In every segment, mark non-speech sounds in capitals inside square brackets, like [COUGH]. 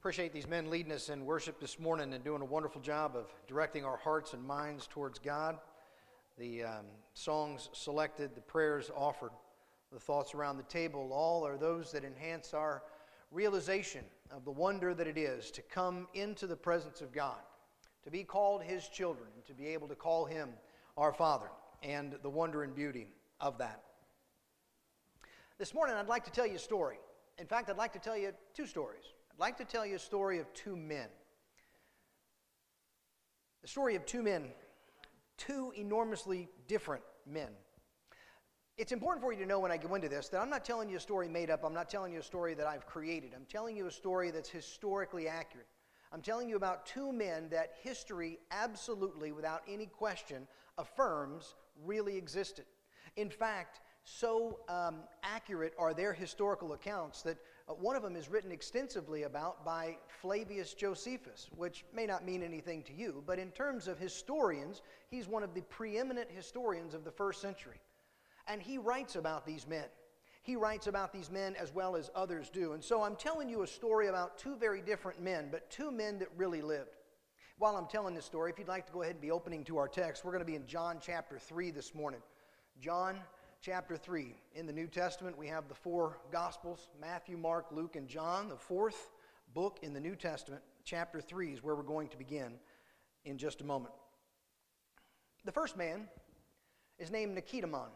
Appreciate these men leading us in worship this morning and doing a wonderful job of directing our hearts and minds towards God. The um, songs selected, the prayers offered, the thoughts around the table, all are those that enhance our realization of the wonder that it is to come into the presence of God, to be called His children, and to be able to call Him our Father, and the wonder and beauty of that. This morning, I'd like to tell you a story. In fact, I'd like to tell you two stories. I'd like to tell you a story of two men. The story of two men, two enormously different men. It's important for you to know when I go into this that I'm not telling you a story made up. I'm not telling you a story that I've created. I'm telling you a story that's historically accurate. I'm telling you about two men that history absolutely, without any question, affirms really existed. In fact, so um, accurate are their historical accounts that uh, one of them is written extensively about by Flavius Josephus, which may not mean anything to you, but in terms of historians, he's one of the preeminent historians of the first century. And he writes about these men. He writes about these men as well as others do. And so I'm telling you a story about two very different men, but two men that really lived. While I'm telling this story, if you'd like to go ahead and be opening to our text, we're going to be in John chapter 3 this morning. John chapter 3. In the New Testament, we have the four Gospels Matthew, Mark, Luke, and John. The fourth book in the New Testament, chapter 3, is where we're going to begin in just a moment. The first man is named. Nicodemus.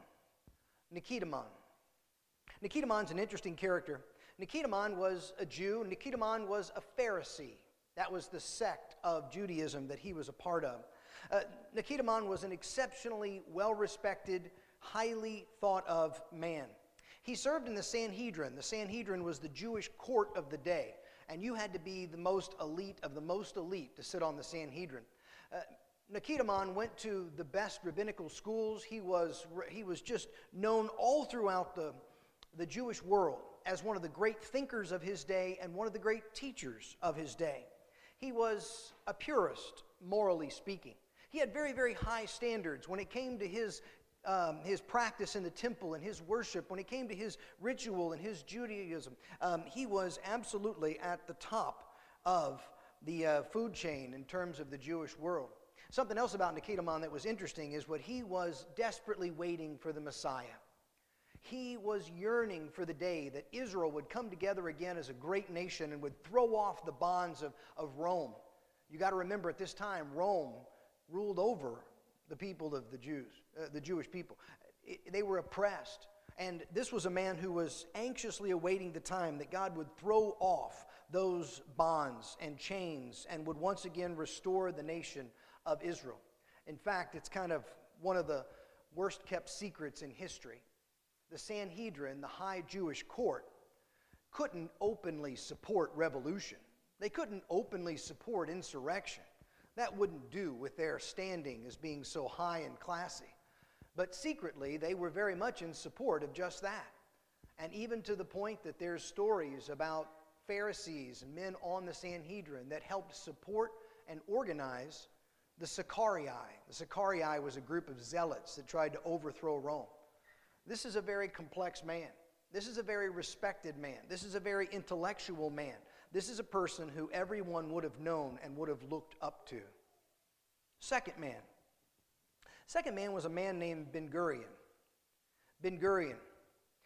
Nicodemus is an interesting character. Nicodemus was a Jew, Nicodemus was a Pharisee. That was the sect of Judaism that he was a part of. Uh, was an exceptionally well respected highly thought of man. He served in the Sanhedrin. The Sanhedrin was the Jewish court of the day, and you had to be the most elite of the most elite to sit on the Sanhedrin. Uh, Nicodemus went to the best rabbinical schools. He was, he was just known all throughout the, the Jewish world as one of the great thinkers of his day and one of the great teachers of his day. He was a purist, morally speaking. He had very, very high standards when it came to his um, his practice in the temple and his worship, when it came to his ritual and his Judaism, um, he was absolutely at the top of the uh, food chain in terms of the Jewish world. Something else about Nicodemus that was interesting is what he was desperately waiting for the Messiah. He was yearning for the day that Israel would come together again as a great nation and would throw off the bonds of, of Rome. You got to remember at this time, Rome ruled over the people of the Jews, uh, the Jewish people. It, they were oppressed. And this was a man who was anxiously awaiting the time that God would throw off those bonds and chains and would once again restore the nation of Israel. In fact, it's kind of one of the worst kept secrets in history. The Sanhedrin, the high Jewish court, couldn't openly support revolution. They couldn't openly support insurrection. That wouldn't do with their standing as being so high and classy. But secretly, they were very much in support of just that. And even to the point that there's stories about Pharisees and men on the Sanhedrin that helped support and organize the Sicarii. The Sicarii was a group of zealots that tried to overthrow Rome. This is a very complex man. This is a very respected man. This is a very intellectual man. This is a person who everyone would have known and would have looked up to. Second man. Second man was a man named Ben Gurion. Ben Gurion.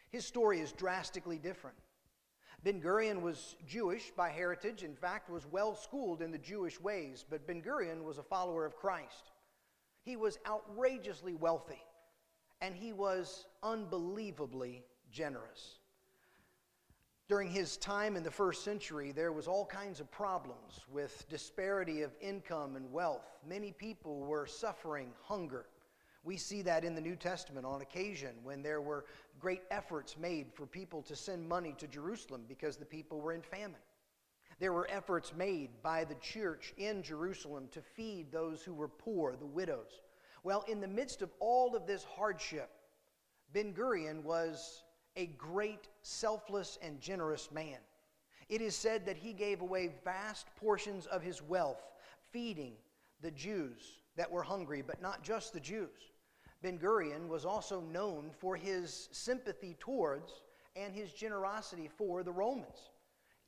His story is drastically different. Ben Gurion was Jewish by heritage, in fact, was well schooled in the Jewish ways, but Ben Gurion was a follower of Christ. He was outrageously wealthy, and he was unbelievably generous. During his time in the first century, there was all kinds of problems with disparity of income and wealth. Many people were suffering hunger. We see that in the New Testament on occasion when there were great efforts made for people to send money to Jerusalem because the people were in famine. There were efforts made by the church in Jerusalem to feed those who were poor, the widows. Well, in the midst of all of this hardship, Ben Gurion was a great, selfless, and generous man. It is said that he gave away vast portions of his wealth, feeding the Jews that were hungry, but not just the Jews. Ben Gurion was also known for his sympathy towards and his generosity for the Romans.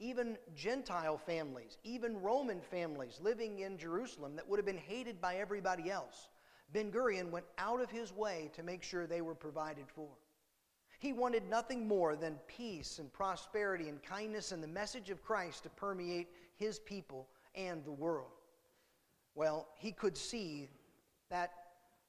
even Gentile families, even Roman families living in Jerusalem that would have been hated by everybody else. Ben Gurion went out of his way to make sure they were provided for. He wanted nothing more than peace and prosperity and kindness and the message of Christ to permeate his people and the world. Well, he could see that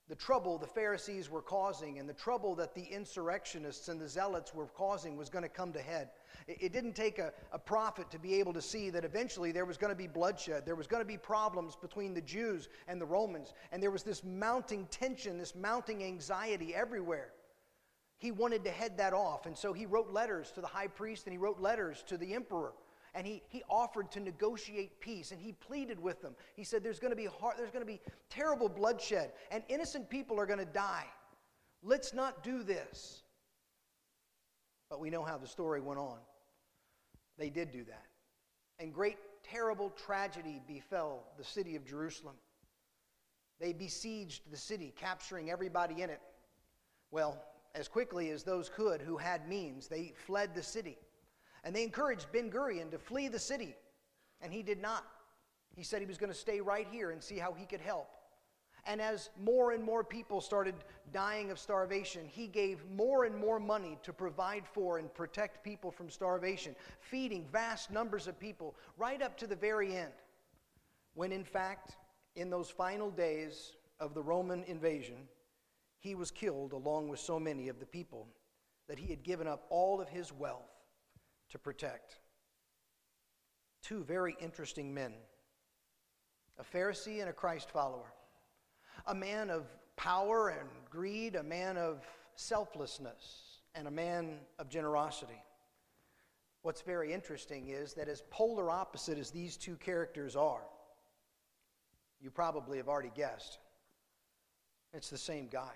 the trouble the Pharisees were causing and the trouble that the insurrectionists and the zealots were causing was going to come to head. It, didn't take a, a prophet to be able to see that eventually there was going to be bloodshed. There was going to be problems between the Jews and the Romans. And there was this mounting tension, this mounting anxiety everywhere. He wanted to head that off. And so he wrote letters to the high priest and he wrote letters to the emperor. And he, he offered to negotiate peace and he pleaded with them. He said there's going to be hard, there's going to be terrible bloodshed and innocent people are going to die. Let's not do this. But we know how the story went on. They did do that. And great terrible tragedy befell the city of jerusalem. They besieged the city capturing everybody in it. Well as quickly as those could who had means they fled the city and they encouraged Ben Gurion to flee the city, and he did not. He said he was going to stay right here and see how he could help. And as more and more people started dying of starvation, he gave more and more money to provide for and protect people from starvation, feeding vast numbers of people right up to the very end. When, in fact, in those final days of the Roman invasion, he was killed along with so many of the people that he had given up all of his wealth to protect. Two very interesting men a Pharisee and a Christ follower, a man of power and greed, a man of selflessness, and a man of generosity. What's very interesting is that, as polar opposite as these two characters are, you probably have already guessed, it's the same guy.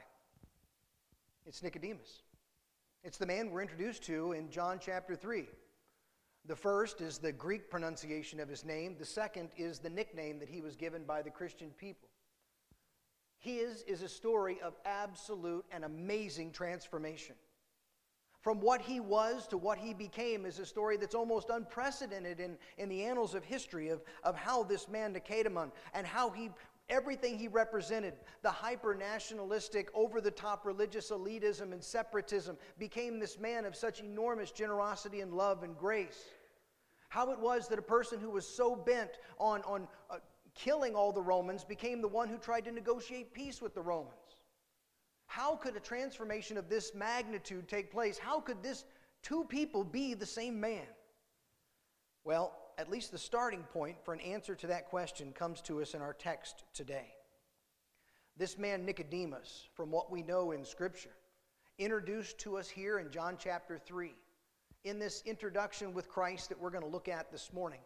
It's Nicodemus. It's the man we're introduced to in John chapter 3. The first is the Greek pronunciation of his name, the second is the nickname that he was given by the Christian people. His is a story of absolute and amazing transformation. From what he was to what he became is a story that's almost unprecedented in, in the annals of history of, of how this man, Nicodemus, and how he everything he represented the hyper nationalistic, over the top religious elitism and separatism became this man of such enormous generosity and love and grace. How it was that a person who was so bent on, on uh, killing all the Romans became the one who tried to negotiate peace with the Romans. How could a transformation of this magnitude take place? How could this two people be the same man? Well, at least the starting point for an answer to that question comes to us in our text today. This man, Nicodemus, from what we know in Scripture, introduced to us here in John chapter 3, in this introduction with Christ that we're going to look at this morning.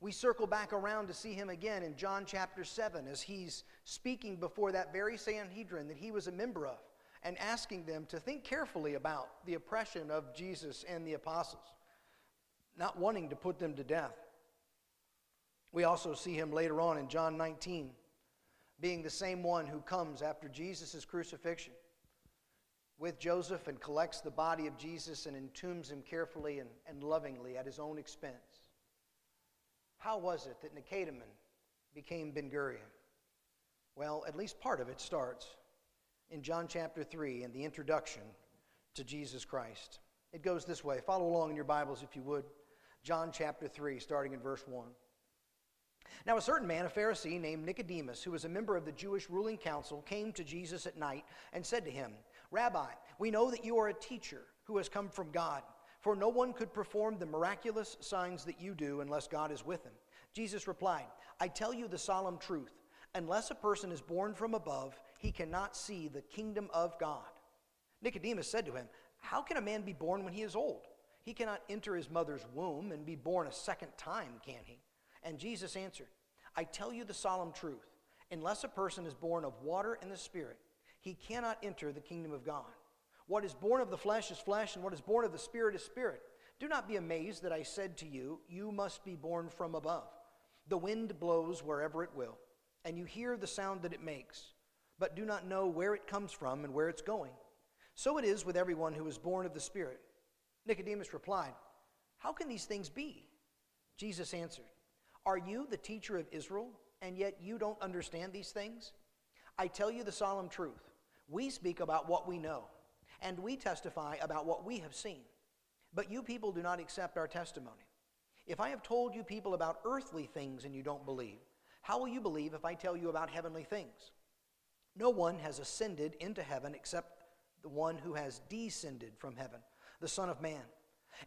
We circle back around to see him again in John chapter 7 as he's speaking before that very Sanhedrin that he was a member of and asking them to think carefully about the oppression of Jesus and the apostles, not wanting to put them to death. We also see him later on in John 19 being the same one who comes after Jesus' crucifixion with Joseph and collects the body of Jesus and entombs him carefully and, and lovingly at his own expense. How was it that Nicodemus became Ben Gurion? Well, at least part of it starts in John chapter 3 in the introduction to Jesus Christ. It goes this way. Follow along in your Bibles if you would. John chapter 3, starting in verse 1. Now, a certain man, a Pharisee named Nicodemus, who was a member of the Jewish ruling council, came to Jesus at night and said to him, Rabbi, we know that you are a teacher who has come from God, for no one could perform the miraculous signs that you do unless God is with him. Jesus replied, I tell you the solemn truth. Unless a person is born from above, he cannot see the kingdom of God. Nicodemus said to him, How can a man be born when he is old? He cannot enter his mother's womb and be born a second time, can he? And Jesus answered, I tell you the solemn truth. Unless a person is born of water and the Spirit, he cannot enter the kingdom of God. What is born of the flesh is flesh, and what is born of the Spirit is spirit. Do not be amazed that I said to you, You must be born from above. The wind blows wherever it will, and you hear the sound that it makes, but do not know where it comes from and where it's going. So it is with everyone who is born of the Spirit. Nicodemus replied, How can these things be? Jesus answered, Are you the teacher of Israel, and yet you don't understand these things? I tell you the solemn truth. We speak about what we know, and we testify about what we have seen. But you people do not accept our testimony. If I have told you people about earthly things and you don't believe, how will you believe if I tell you about heavenly things? No one has ascended into heaven except the one who has descended from heaven, the Son of Man.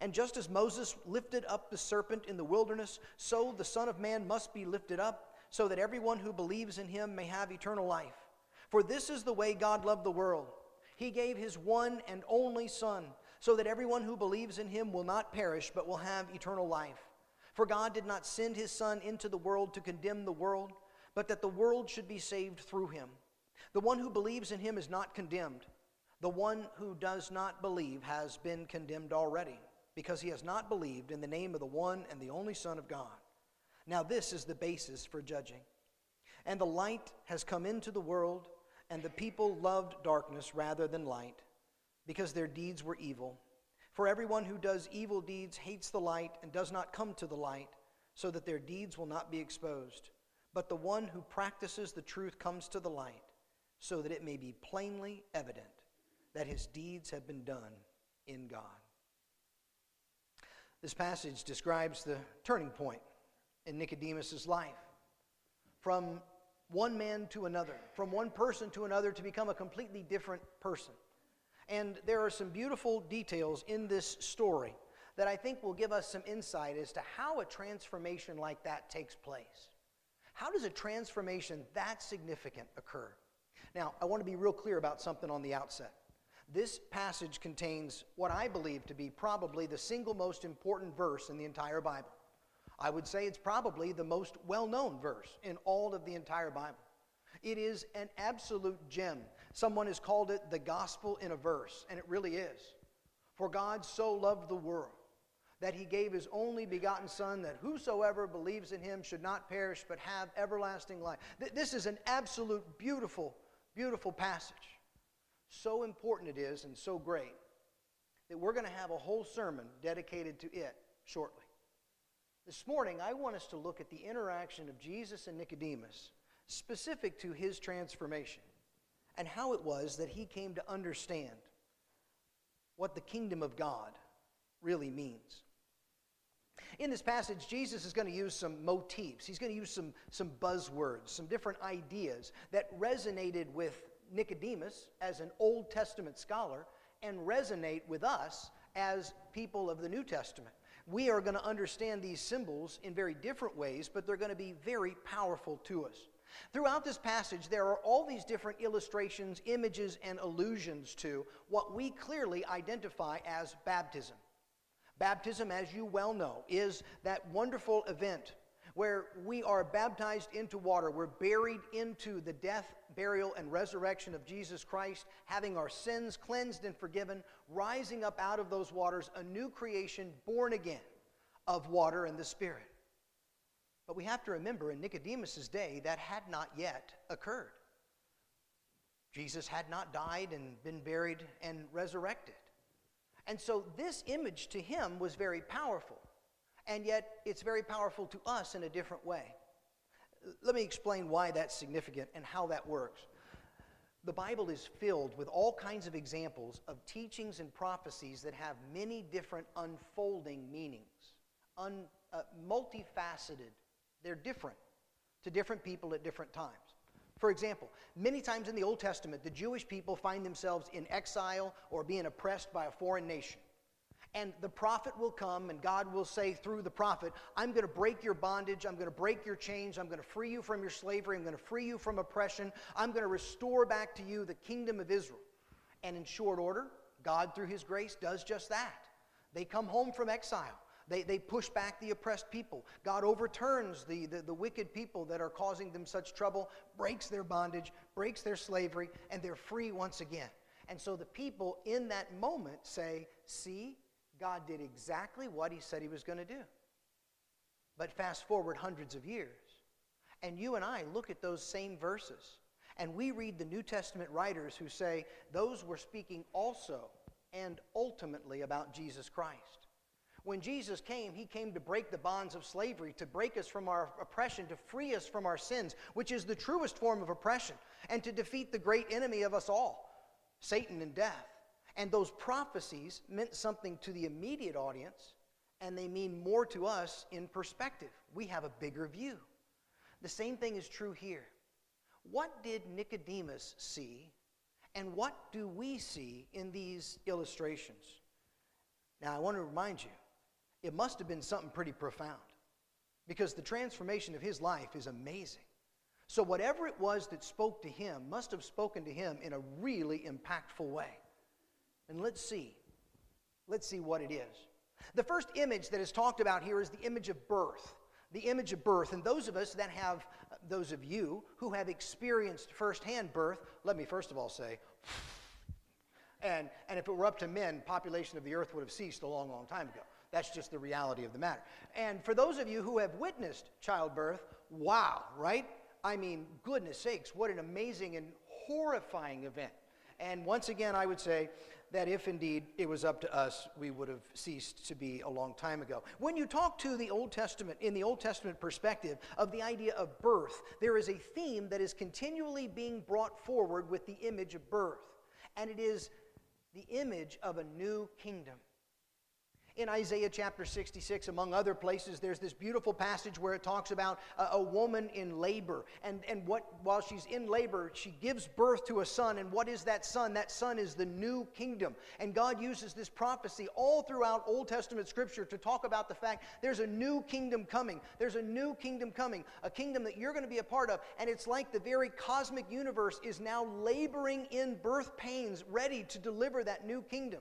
And just as Moses lifted up the serpent in the wilderness, so the Son of Man must be lifted up, so that everyone who believes in him may have eternal life. For this is the way God loved the world. He gave his one and only Son, so that everyone who believes in him will not perish, but will have eternal life. For God did not send his Son into the world to condemn the world, but that the world should be saved through him. The one who believes in him is not condemned. The one who does not believe has been condemned already because he has not believed in the name of the one and the only Son of God. Now, this is the basis for judging. And the light has come into the world, and the people loved darkness rather than light, because their deeds were evil. For everyone who does evil deeds hates the light and does not come to the light, so that their deeds will not be exposed. But the one who practices the truth comes to the light, so that it may be plainly evident that his deeds have been done in God. This passage describes the turning point in Nicodemus' life from one man to another, from one person to another to become a completely different person. And there are some beautiful details in this story that I think will give us some insight as to how a transformation like that takes place. How does a transformation that significant occur? Now, I want to be real clear about something on the outset. This passage contains what I believe to be probably the single most important verse in the entire Bible. I would say it's probably the most well known verse in all of the entire Bible. It is an absolute gem. Someone has called it the gospel in a verse, and it really is. For God so loved the world that he gave his only begotten Son, that whosoever believes in him should not perish but have everlasting life. This is an absolute beautiful, beautiful passage. So important it is and so great that we're going to have a whole sermon dedicated to it shortly. This morning, I want us to look at the interaction of Jesus and Nicodemus, specific to his transformation, and how it was that he came to understand what the kingdom of God really means. In this passage, Jesus is going to use some motifs. He's going to use some, some buzzwords, some different ideas that resonated with Nicodemus as an Old Testament scholar and resonate with us as people of the New Testament. We are going to understand these symbols in very different ways, but they're going to be very powerful to us. Throughout this passage, there are all these different illustrations, images, and allusions to what we clearly identify as baptism. Baptism, as you well know, is that wonderful event where we are baptized into water. We're buried into the death, burial, and resurrection of Jesus Christ, having our sins cleansed and forgiven, rising up out of those waters, a new creation born again of water and the Spirit. But we have to remember in Nicodemus' day, that had not yet occurred. Jesus had not died and been buried and resurrected. And so this image to him was very powerful and yet it's very powerful to us in a different way. Let me explain why that's significant and how that works. The Bible is filled with all kinds of examples of teachings and prophecies that have many different unfolding meanings, un, uh, multifaceted. They're different to different people at different times. For example, many times in the Old Testament, the Jewish people find themselves in exile or being oppressed by a foreign nation. And the prophet will come, and God will say through the prophet, I'm going to break your bondage. I'm going to break your chains. I'm going to free you from your slavery. I'm going to free you from oppression. I'm going to restore back to you the kingdom of Israel. And in short order, God, through his grace, does just that. They come home from exile. They, they push back the oppressed people. God overturns the, the, the wicked people that are causing them such trouble, breaks their bondage, breaks their slavery, and they're free once again. And so the people in that moment say, See, God did exactly what he said he was going to do. But fast forward hundreds of years, and you and I look at those same verses, and we read the New Testament writers who say those were speaking also and ultimately about Jesus Christ. When Jesus came, he came to break the bonds of slavery, to break us from our oppression, to free us from our sins, which is the truest form of oppression, and to defeat the great enemy of us all, Satan and death. And those prophecies meant something to the immediate audience, and they mean more to us in perspective. We have a bigger view. The same thing is true here. What did Nicodemus see, and what do we see in these illustrations? Now, I want to remind you, it must have been something pretty profound because the transformation of his life is amazing. So, whatever it was that spoke to him must have spoken to him in a really impactful way. And let's see. Let's see what it is. The first image that is talked about here is the image of birth. The image of birth. And those of us that have, those of you who have experienced firsthand birth, let me first of all say, and, and if it were up to men, population of the earth would have ceased a long, long time ago. That's just the reality of the matter. And for those of you who have witnessed childbirth, wow, right? I mean, goodness sakes, what an amazing and horrifying event. And once again, I would say that if indeed it was up to us, we would have ceased to be a long time ago. When you talk to the Old Testament, in the Old Testament perspective of the idea of birth, there is a theme that is continually being brought forward with the image of birth. And it is the image of a new kingdom in Isaiah chapter 66, among other places, there's this beautiful passage where it talks about a, a, woman in labor. And, and what, while she's in labor, she gives birth to a son. And what is that son? That son is the new kingdom. And God uses this prophecy all throughout Old Testament scripture to talk about the fact there's a new kingdom coming. There's a new kingdom coming, a kingdom that you're going to be a part of. And it's like the very cosmic universe is now laboring in birth pains, ready to deliver that new kingdom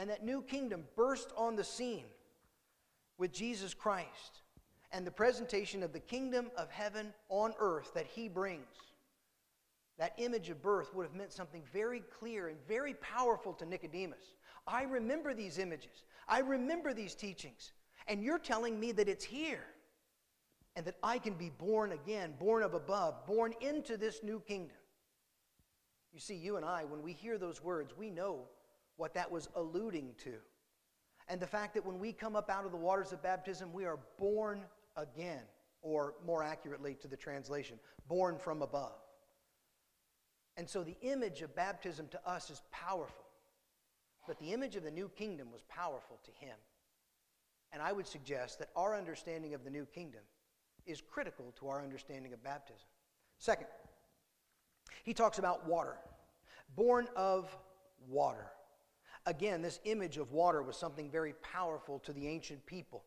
and that new kingdom burst on the scene with Jesus Christ and the presentation of the kingdom of heaven on earth that he brings. That image of birth would have meant something very clear and very powerful to Nicodemus. I remember these images, I remember these teachings, and you're telling me that it's here and that I can be born again, born of above, born into this new kingdom. You see, you and I, when we hear those words, we know what that was alluding to. And the fact that when we come up out of the waters of baptism, we are born again, or more accurately to the translation, born from above. And so the image of baptism to us is powerful, but the image of the new kingdom was powerful to him. And I would suggest that our understanding of the new kingdom is critical to our understanding of baptism. Second, he talks about water, born of water. Again, this image of water was something very powerful to the ancient people.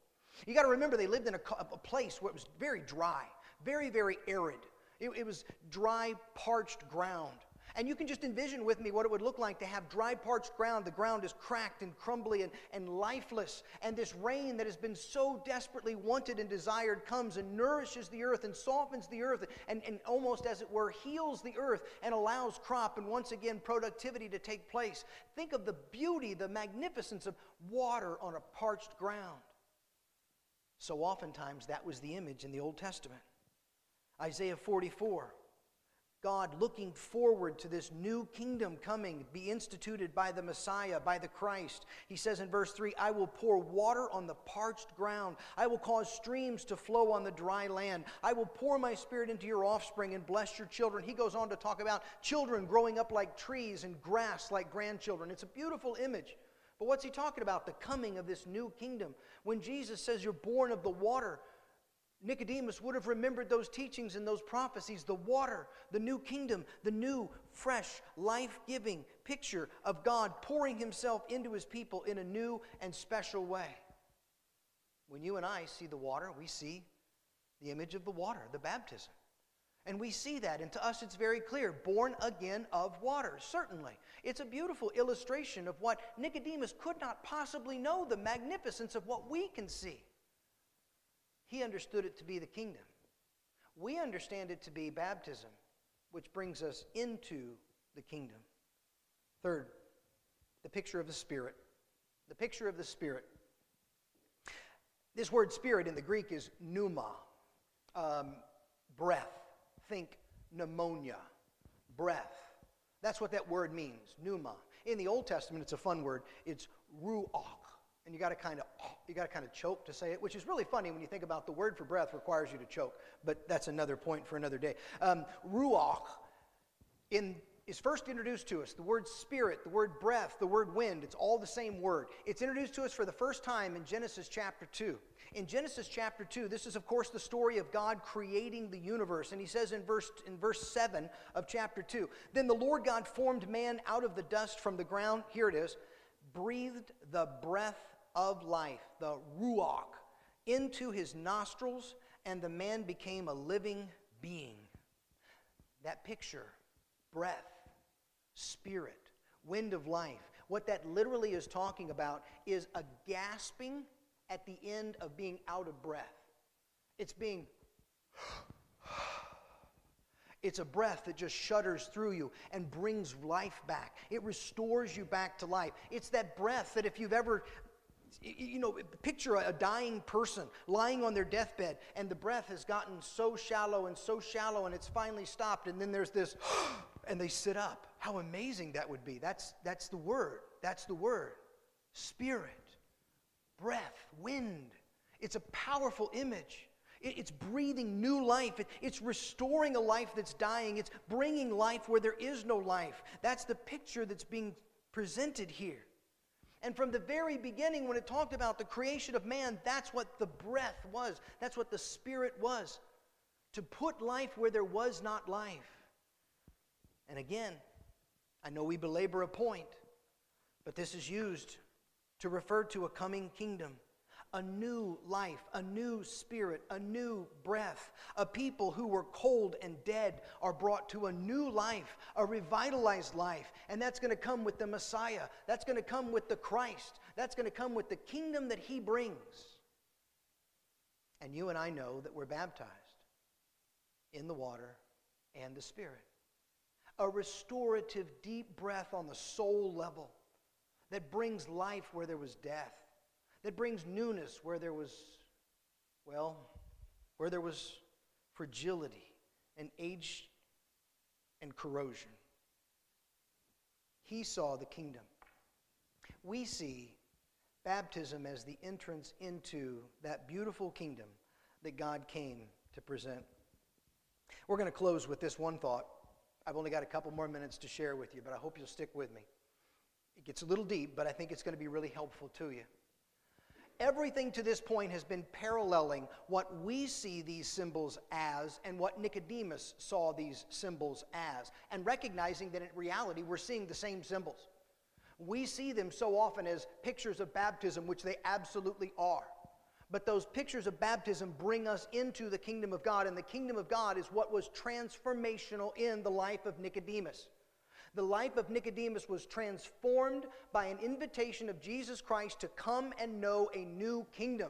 You got to remember, they lived in a, a, place where it was very dry, very, very arid. It, it was dry, parched ground. And you can just envision with me what it would look like to have dry, parched ground. The ground is cracked and crumbly and, and lifeless. And this rain that has been so desperately wanted and desired comes and nourishes the earth and softens the earth and, and almost, as it were, heals the earth and allows crop and once again productivity to take place. Think of the beauty, the magnificence of water on a parched ground. So oftentimes that was the image in the Old Testament. Isaiah 44 God looking forward to this new kingdom coming, be instituted by the Messiah, by the Christ. He says in verse 3 I will pour water on the parched ground. I will cause streams to flow on the dry land. I will pour my spirit into your offspring and bless your children. He goes on to talk about children growing up like trees and grass like grandchildren. It's a beautiful image. But what's he talking about? The coming of this new kingdom. When Jesus says you're born of the water, Nicodemus would have remembered those teachings and those prophecies the water, the new kingdom, the new, fresh, life giving picture of God pouring himself into his people in a new and special way. When you and I see the water, we see the image of the water, the baptism. And we see that, and to us it's very clear born again of water, certainly. It's a beautiful illustration of what Nicodemus could not possibly know the magnificence of what we can see. He understood it to be the kingdom. We understand it to be baptism, which brings us into the kingdom. Third, the picture of the Spirit. The picture of the Spirit. This word spirit in the Greek is pneuma, um, breath. Think pneumonia, breath. That's what that word means, pneuma. In the Old Testament, it's a fun word. It's ruach, and you got to kind of You got to kind of choke to say it, which is really funny when you think about the word for breath requires you to choke, but that's another point for another day. Um, ruach in, is first introduced to us. The word spirit, the word breath, the word wind, it's all the same word. It's introduced to us for the first time in Genesis chapter 2. In Genesis chapter 2, this is, of course, the story of God creating the universe. And he says in verse, in verse 7 of chapter 2 Then the Lord God formed man out of the dust from the ground. Here it is breathed the breath of life, the ruach, into his nostrils, and the man became a living being. That picture, breath, spirit, wind of life, what that literally is talking about is a gasping at the end of being out of breath. It's being, [SIGHS] it's a breath that just shudders through you and brings life back. It restores you back to life. It's that breath that if you've ever you know, picture a dying person lying on their deathbed, and the breath has gotten so shallow and so shallow, and it's finally stopped, and then there's this, [GASPS] and they sit up. How amazing that would be. That's, that's the word. That's the word. Spirit breath, wind. It's a powerful image. It's breathing new life. It's restoring a life that's dying. It's bringing life where there is no life. That's the picture that's being presented here. And from the very beginning, when it talked about the creation of man, that's what the breath was. That's what the Spirit was. To put life where there was not life. And again, I know we belabor a point, but this is used to refer to a coming kingdom, a new life, a new spirit, a new breath. A people who were cold and dead are brought to a new life, a revitalized life. And that's going to come with the Messiah. That's going to come with the Christ. That's going to come with the kingdom that he brings. And you and I know that we're baptized in the water and the Spirit. A restorative, deep breath on the soul level that brings life where there was death, that brings newness where there was, well, where there was fragility and age and corrosion. He saw the kingdom. We see baptism as the entrance into that beautiful kingdom that God came to present. We're going to close with this one thought. I've only got a couple more minutes to share with you, but I hope you'll stick with me. It gets a little deep, but I think it's going to be really helpful to you. Everything to this point has been paralleling what we see these symbols as and what Nicodemus saw these symbols as, and recognizing that in reality we're seeing the same symbols. We see them so often as pictures of baptism, which they absolutely are. But those pictures of baptism bring us into the kingdom of God, and the kingdom of God is what was transformational in the life of Nicodemus. The life of Nicodemus was transformed by an invitation of Jesus Christ to come and know a new kingdom.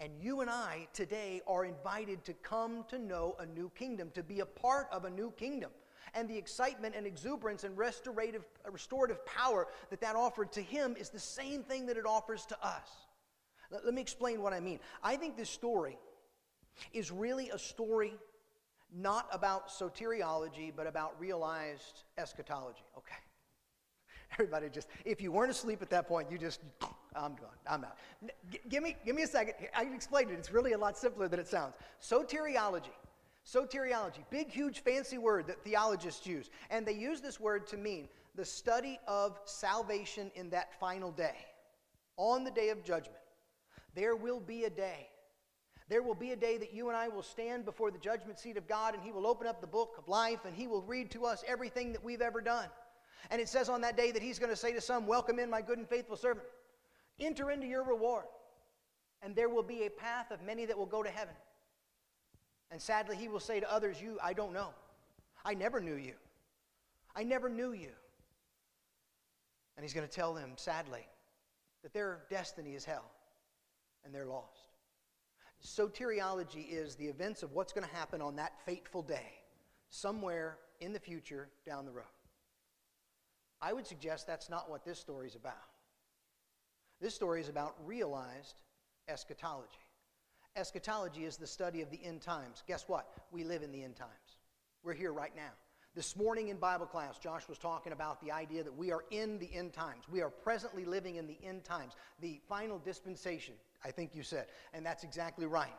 And you and I today are invited to come to know a new kingdom, to be a part of a new kingdom. And the excitement and exuberance and restorative, uh, restorative power that that offered to him is the same thing that it offers to us. Let, let me explain what I mean. I think this story is really a story not about soteriology, but about realized eschatology. Okay. [LAUGHS] Everybody just, if you weren't asleep at that point, you just, I'm done. I'm out. G- give, me, give me a second. I can explain it. It's really a lot simpler than it sounds. Soteriology. Soteriology, big, huge, fancy word that theologists use. And they use this word to mean the study of salvation in that final day, on the day of judgment. There will be a day there will be a day that you and I will stand before the judgment seat of God, and He will open up the book of life, and He will read to us everything that we've ever done. And it says on that day that He's going to say to some, Welcome in, my good and faithful servant. Enter into your reward. And there will be a path of many that will go to heaven. And sadly, He will say to others, You, I don't know. I never knew you. I never knew you. And He's going to tell them, sadly, that their destiny is hell and they're lost. Soteriology is the events of what's going to happen on that fateful day, somewhere in the future down the road. I would suggest that's not what this story is about. This story is about realized eschatology. Eschatology is the study of the end times. Guess what? We live in the end times. We're here right now. This morning in Bible class, Josh was talking about the idea that we are in the end times. We are presently living in the end times, the final dispensation, I think you said. And that's exactly right.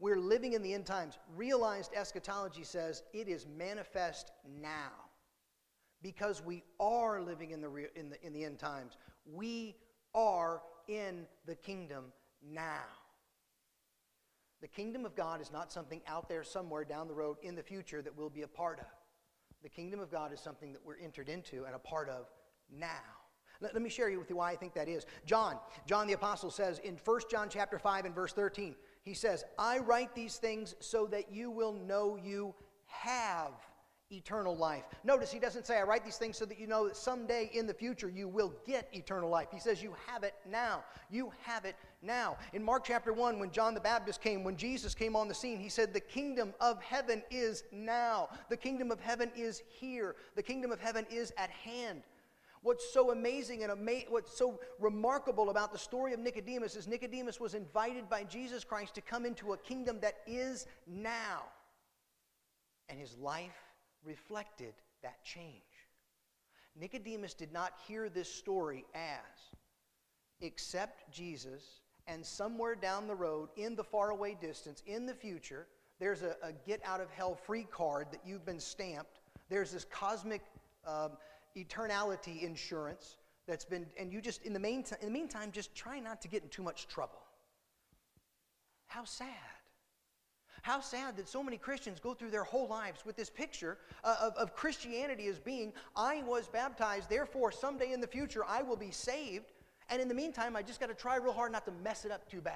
We're living in the end times. Realized eschatology says it is manifest now. Because we are living in the, re- in the, in the end times, we are in the kingdom now. The kingdom of God is not something out there somewhere down the road in the future that we'll be a part of. The kingdom of God is something that we're entered into and a part of now. Let, let me share with you why I think that is. John, John the apostle says in 1 John chapter 5 and verse 13, he says, "I write these things so that you will know you have eternal life. Notice he doesn't say, I write these things so that you know that someday in the future you will get eternal life. He says, You have it now. You have it now. In Mark chapter 1, when John the Baptist came, when Jesus came on the scene, he said, The kingdom of heaven is now. The kingdom of heaven is here. The kingdom of heaven is at hand. What's so amazing and ama- what's so remarkable about the story of Nicodemus is Nicodemus was invited by Jesus Christ to come into a kingdom that is now. And his life reflected that change. Nicodemus did not hear this story as accept Jesus, and somewhere down the road, in the faraway distance, in the future, there's a, a get out of hell free card that you've been stamped. There's this cosmic um, eternality insurance that's been, and you just, in the, main in the meantime, just try not to get in too much trouble. How sad. How sad that so many Christians go through their whole lives with this picture uh, of, of Christianity as being, I was baptized, therefore someday in the future I will be saved. And in the meantime, I just got to try real hard not to mess it up too bad.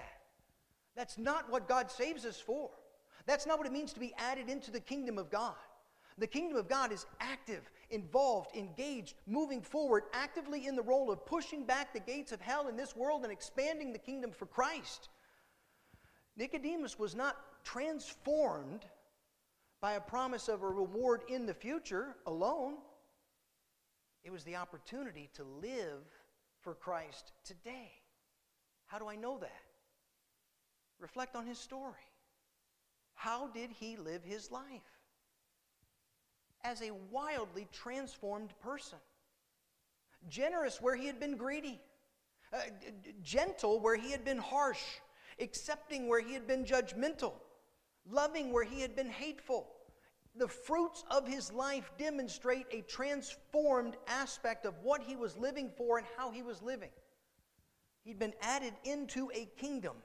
That's not what God saves us for. That's not what it means to be added into the kingdom of God. The kingdom of God is active, involved, engaged, moving forward, actively in the role of pushing back the gates of hell in this world and expanding the kingdom for Christ. Nicodemus was not transformed by a promise of a reward in the future alone. It was the opportunity to live for Christ today. How do I know that? Reflect on his story. How did he live his life? As a wildly transformed person. Generous where he had been greedy, uh, gentle where he had been harsh, accepting where he had been judgmental, loving where he had been hateful. The fruits of his life demonstrate a transformed aspect of what he was living for and how he was living. He'd been added into a kingdom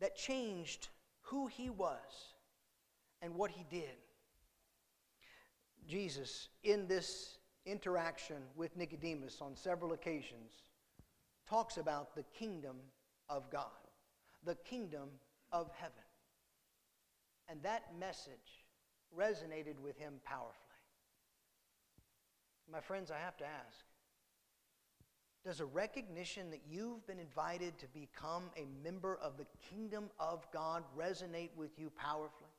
that changed who he was and what he did. Jesus, in this interaction with Nicodemus on several occasions, talks about the kingdom of God, the kingdom of heaven. And that message resonated with him powerfully. My friends, I have to ask does a recognition that you've been invited to become a member of the kingdom of God resonate with you powerfully?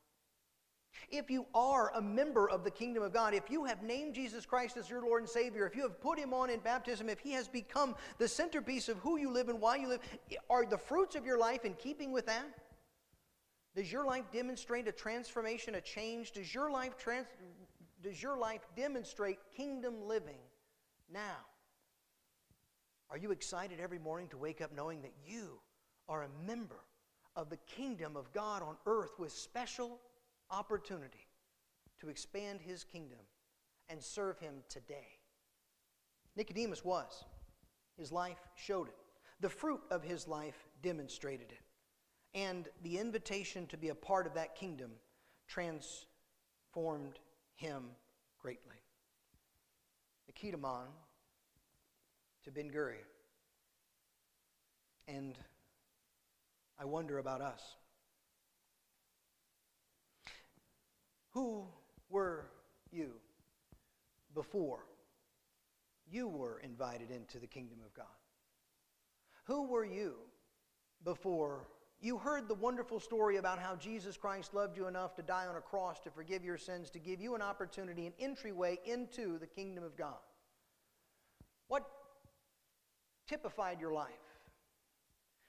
If you are a member of the kingdom of God, if you have named Jesus Christ as your Lord and Savior, if you have put him on in baptism, if he has become the centerpiece of who you live and why you live, are the fruits of your life in keeping with that? Does your life demonstrate a transformation, a change? Does your life trans- does your life demonstrate kingdom living now? Are you excited every morning to wake up knowing that you are a member of the kingdom of God on earth with special opportunity to expand his kingdom and serve him today? Nicodemus was. His life showed it. The fruit of his life demonstrated it and the invitation to be a part of that kingdom transformed him greatly. The Ketamon to Ben Gurion. And I wonder about us. Who were you before you were invited into the kingdom of God? Who were you before you heard the wonderful story about how Jesus Christ loved you enough to die on a cross to forgive your sins, to give you an opportunity, an entryway into the kingdom of God. What typified your life?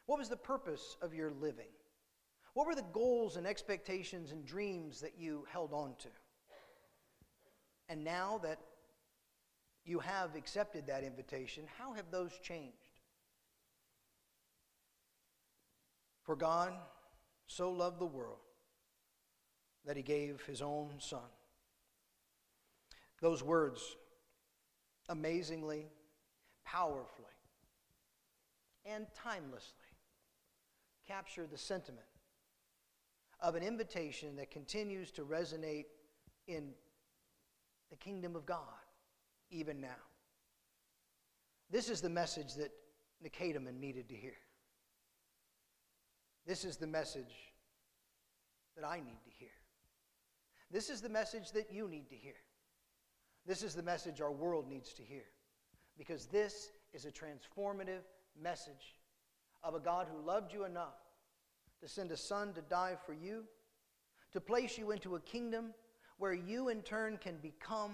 What was the purpose of your living? What were the goals and expectations and dreams that you held on to? And now that you have accepted that invitation, how have those changed? For God so loved the world that he gave his own son. Those words amazingly, powerfully, and timelessly capture the sentiment of an invitation that continues to resonate in the kingdom of God even now. This is the message that Nicodemus needed to hear. This is the message that I need to hear. This is the message that you need to hear. This is the message our world needs to hear. Because this is a transformative message of a God who loved you enough to send a son to die for you, to place you into a kingdom where you in turn can become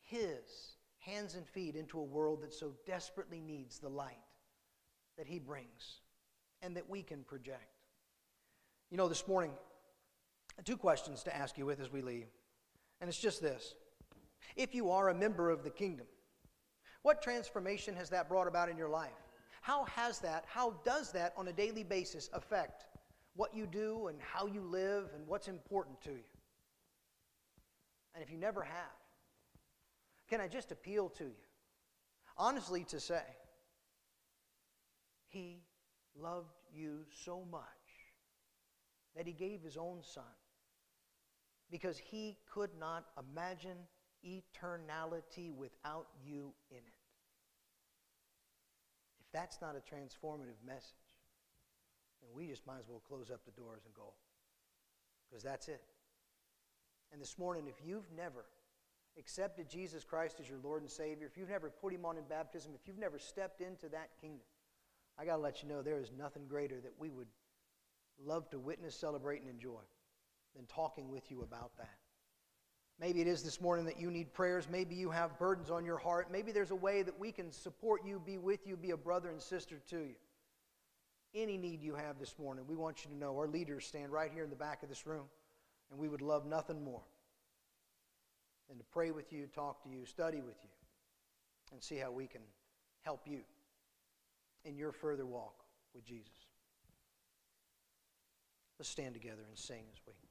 his hands and feet into a world that so desperately needs the light that he brings and that we can project. You know, this morning, two questions to ask you with as we leave. And it's just this If you are a member of the kingdom, what transformation has that brought about in your life? How has that, how does that on a daily basis affect what you do and how you live and what's important to you? And if you never have, can I just appeal to you, honestly, to say, He loved you so much that He gave His own Son because He could not imagine eternality without you in it. That's not a transformative message, then we just might as well close up the doors and go because that's it. And this morning, if you've never accepted Jesus Christ as your Lord and Savior, if you've never put Him on in baptism, if you've never stepped into that kingdom, I got to let you know there is nothing greater that we would love to witness, celebrate, and enjoy than talking with you about that. Maybe it is this morning that you need prayers. Maybe you have burdens on your heart. Maybe there's a way that we can support you, be with you, be a brother and sister to you. Any need you have this morning, we want you to know our leaders stand right here in the back of this room, and we would love nothing more than to pray with you, talk to you, study with you, and see how we can help you in your further walk with Jesus. Let's stand together and sing as we.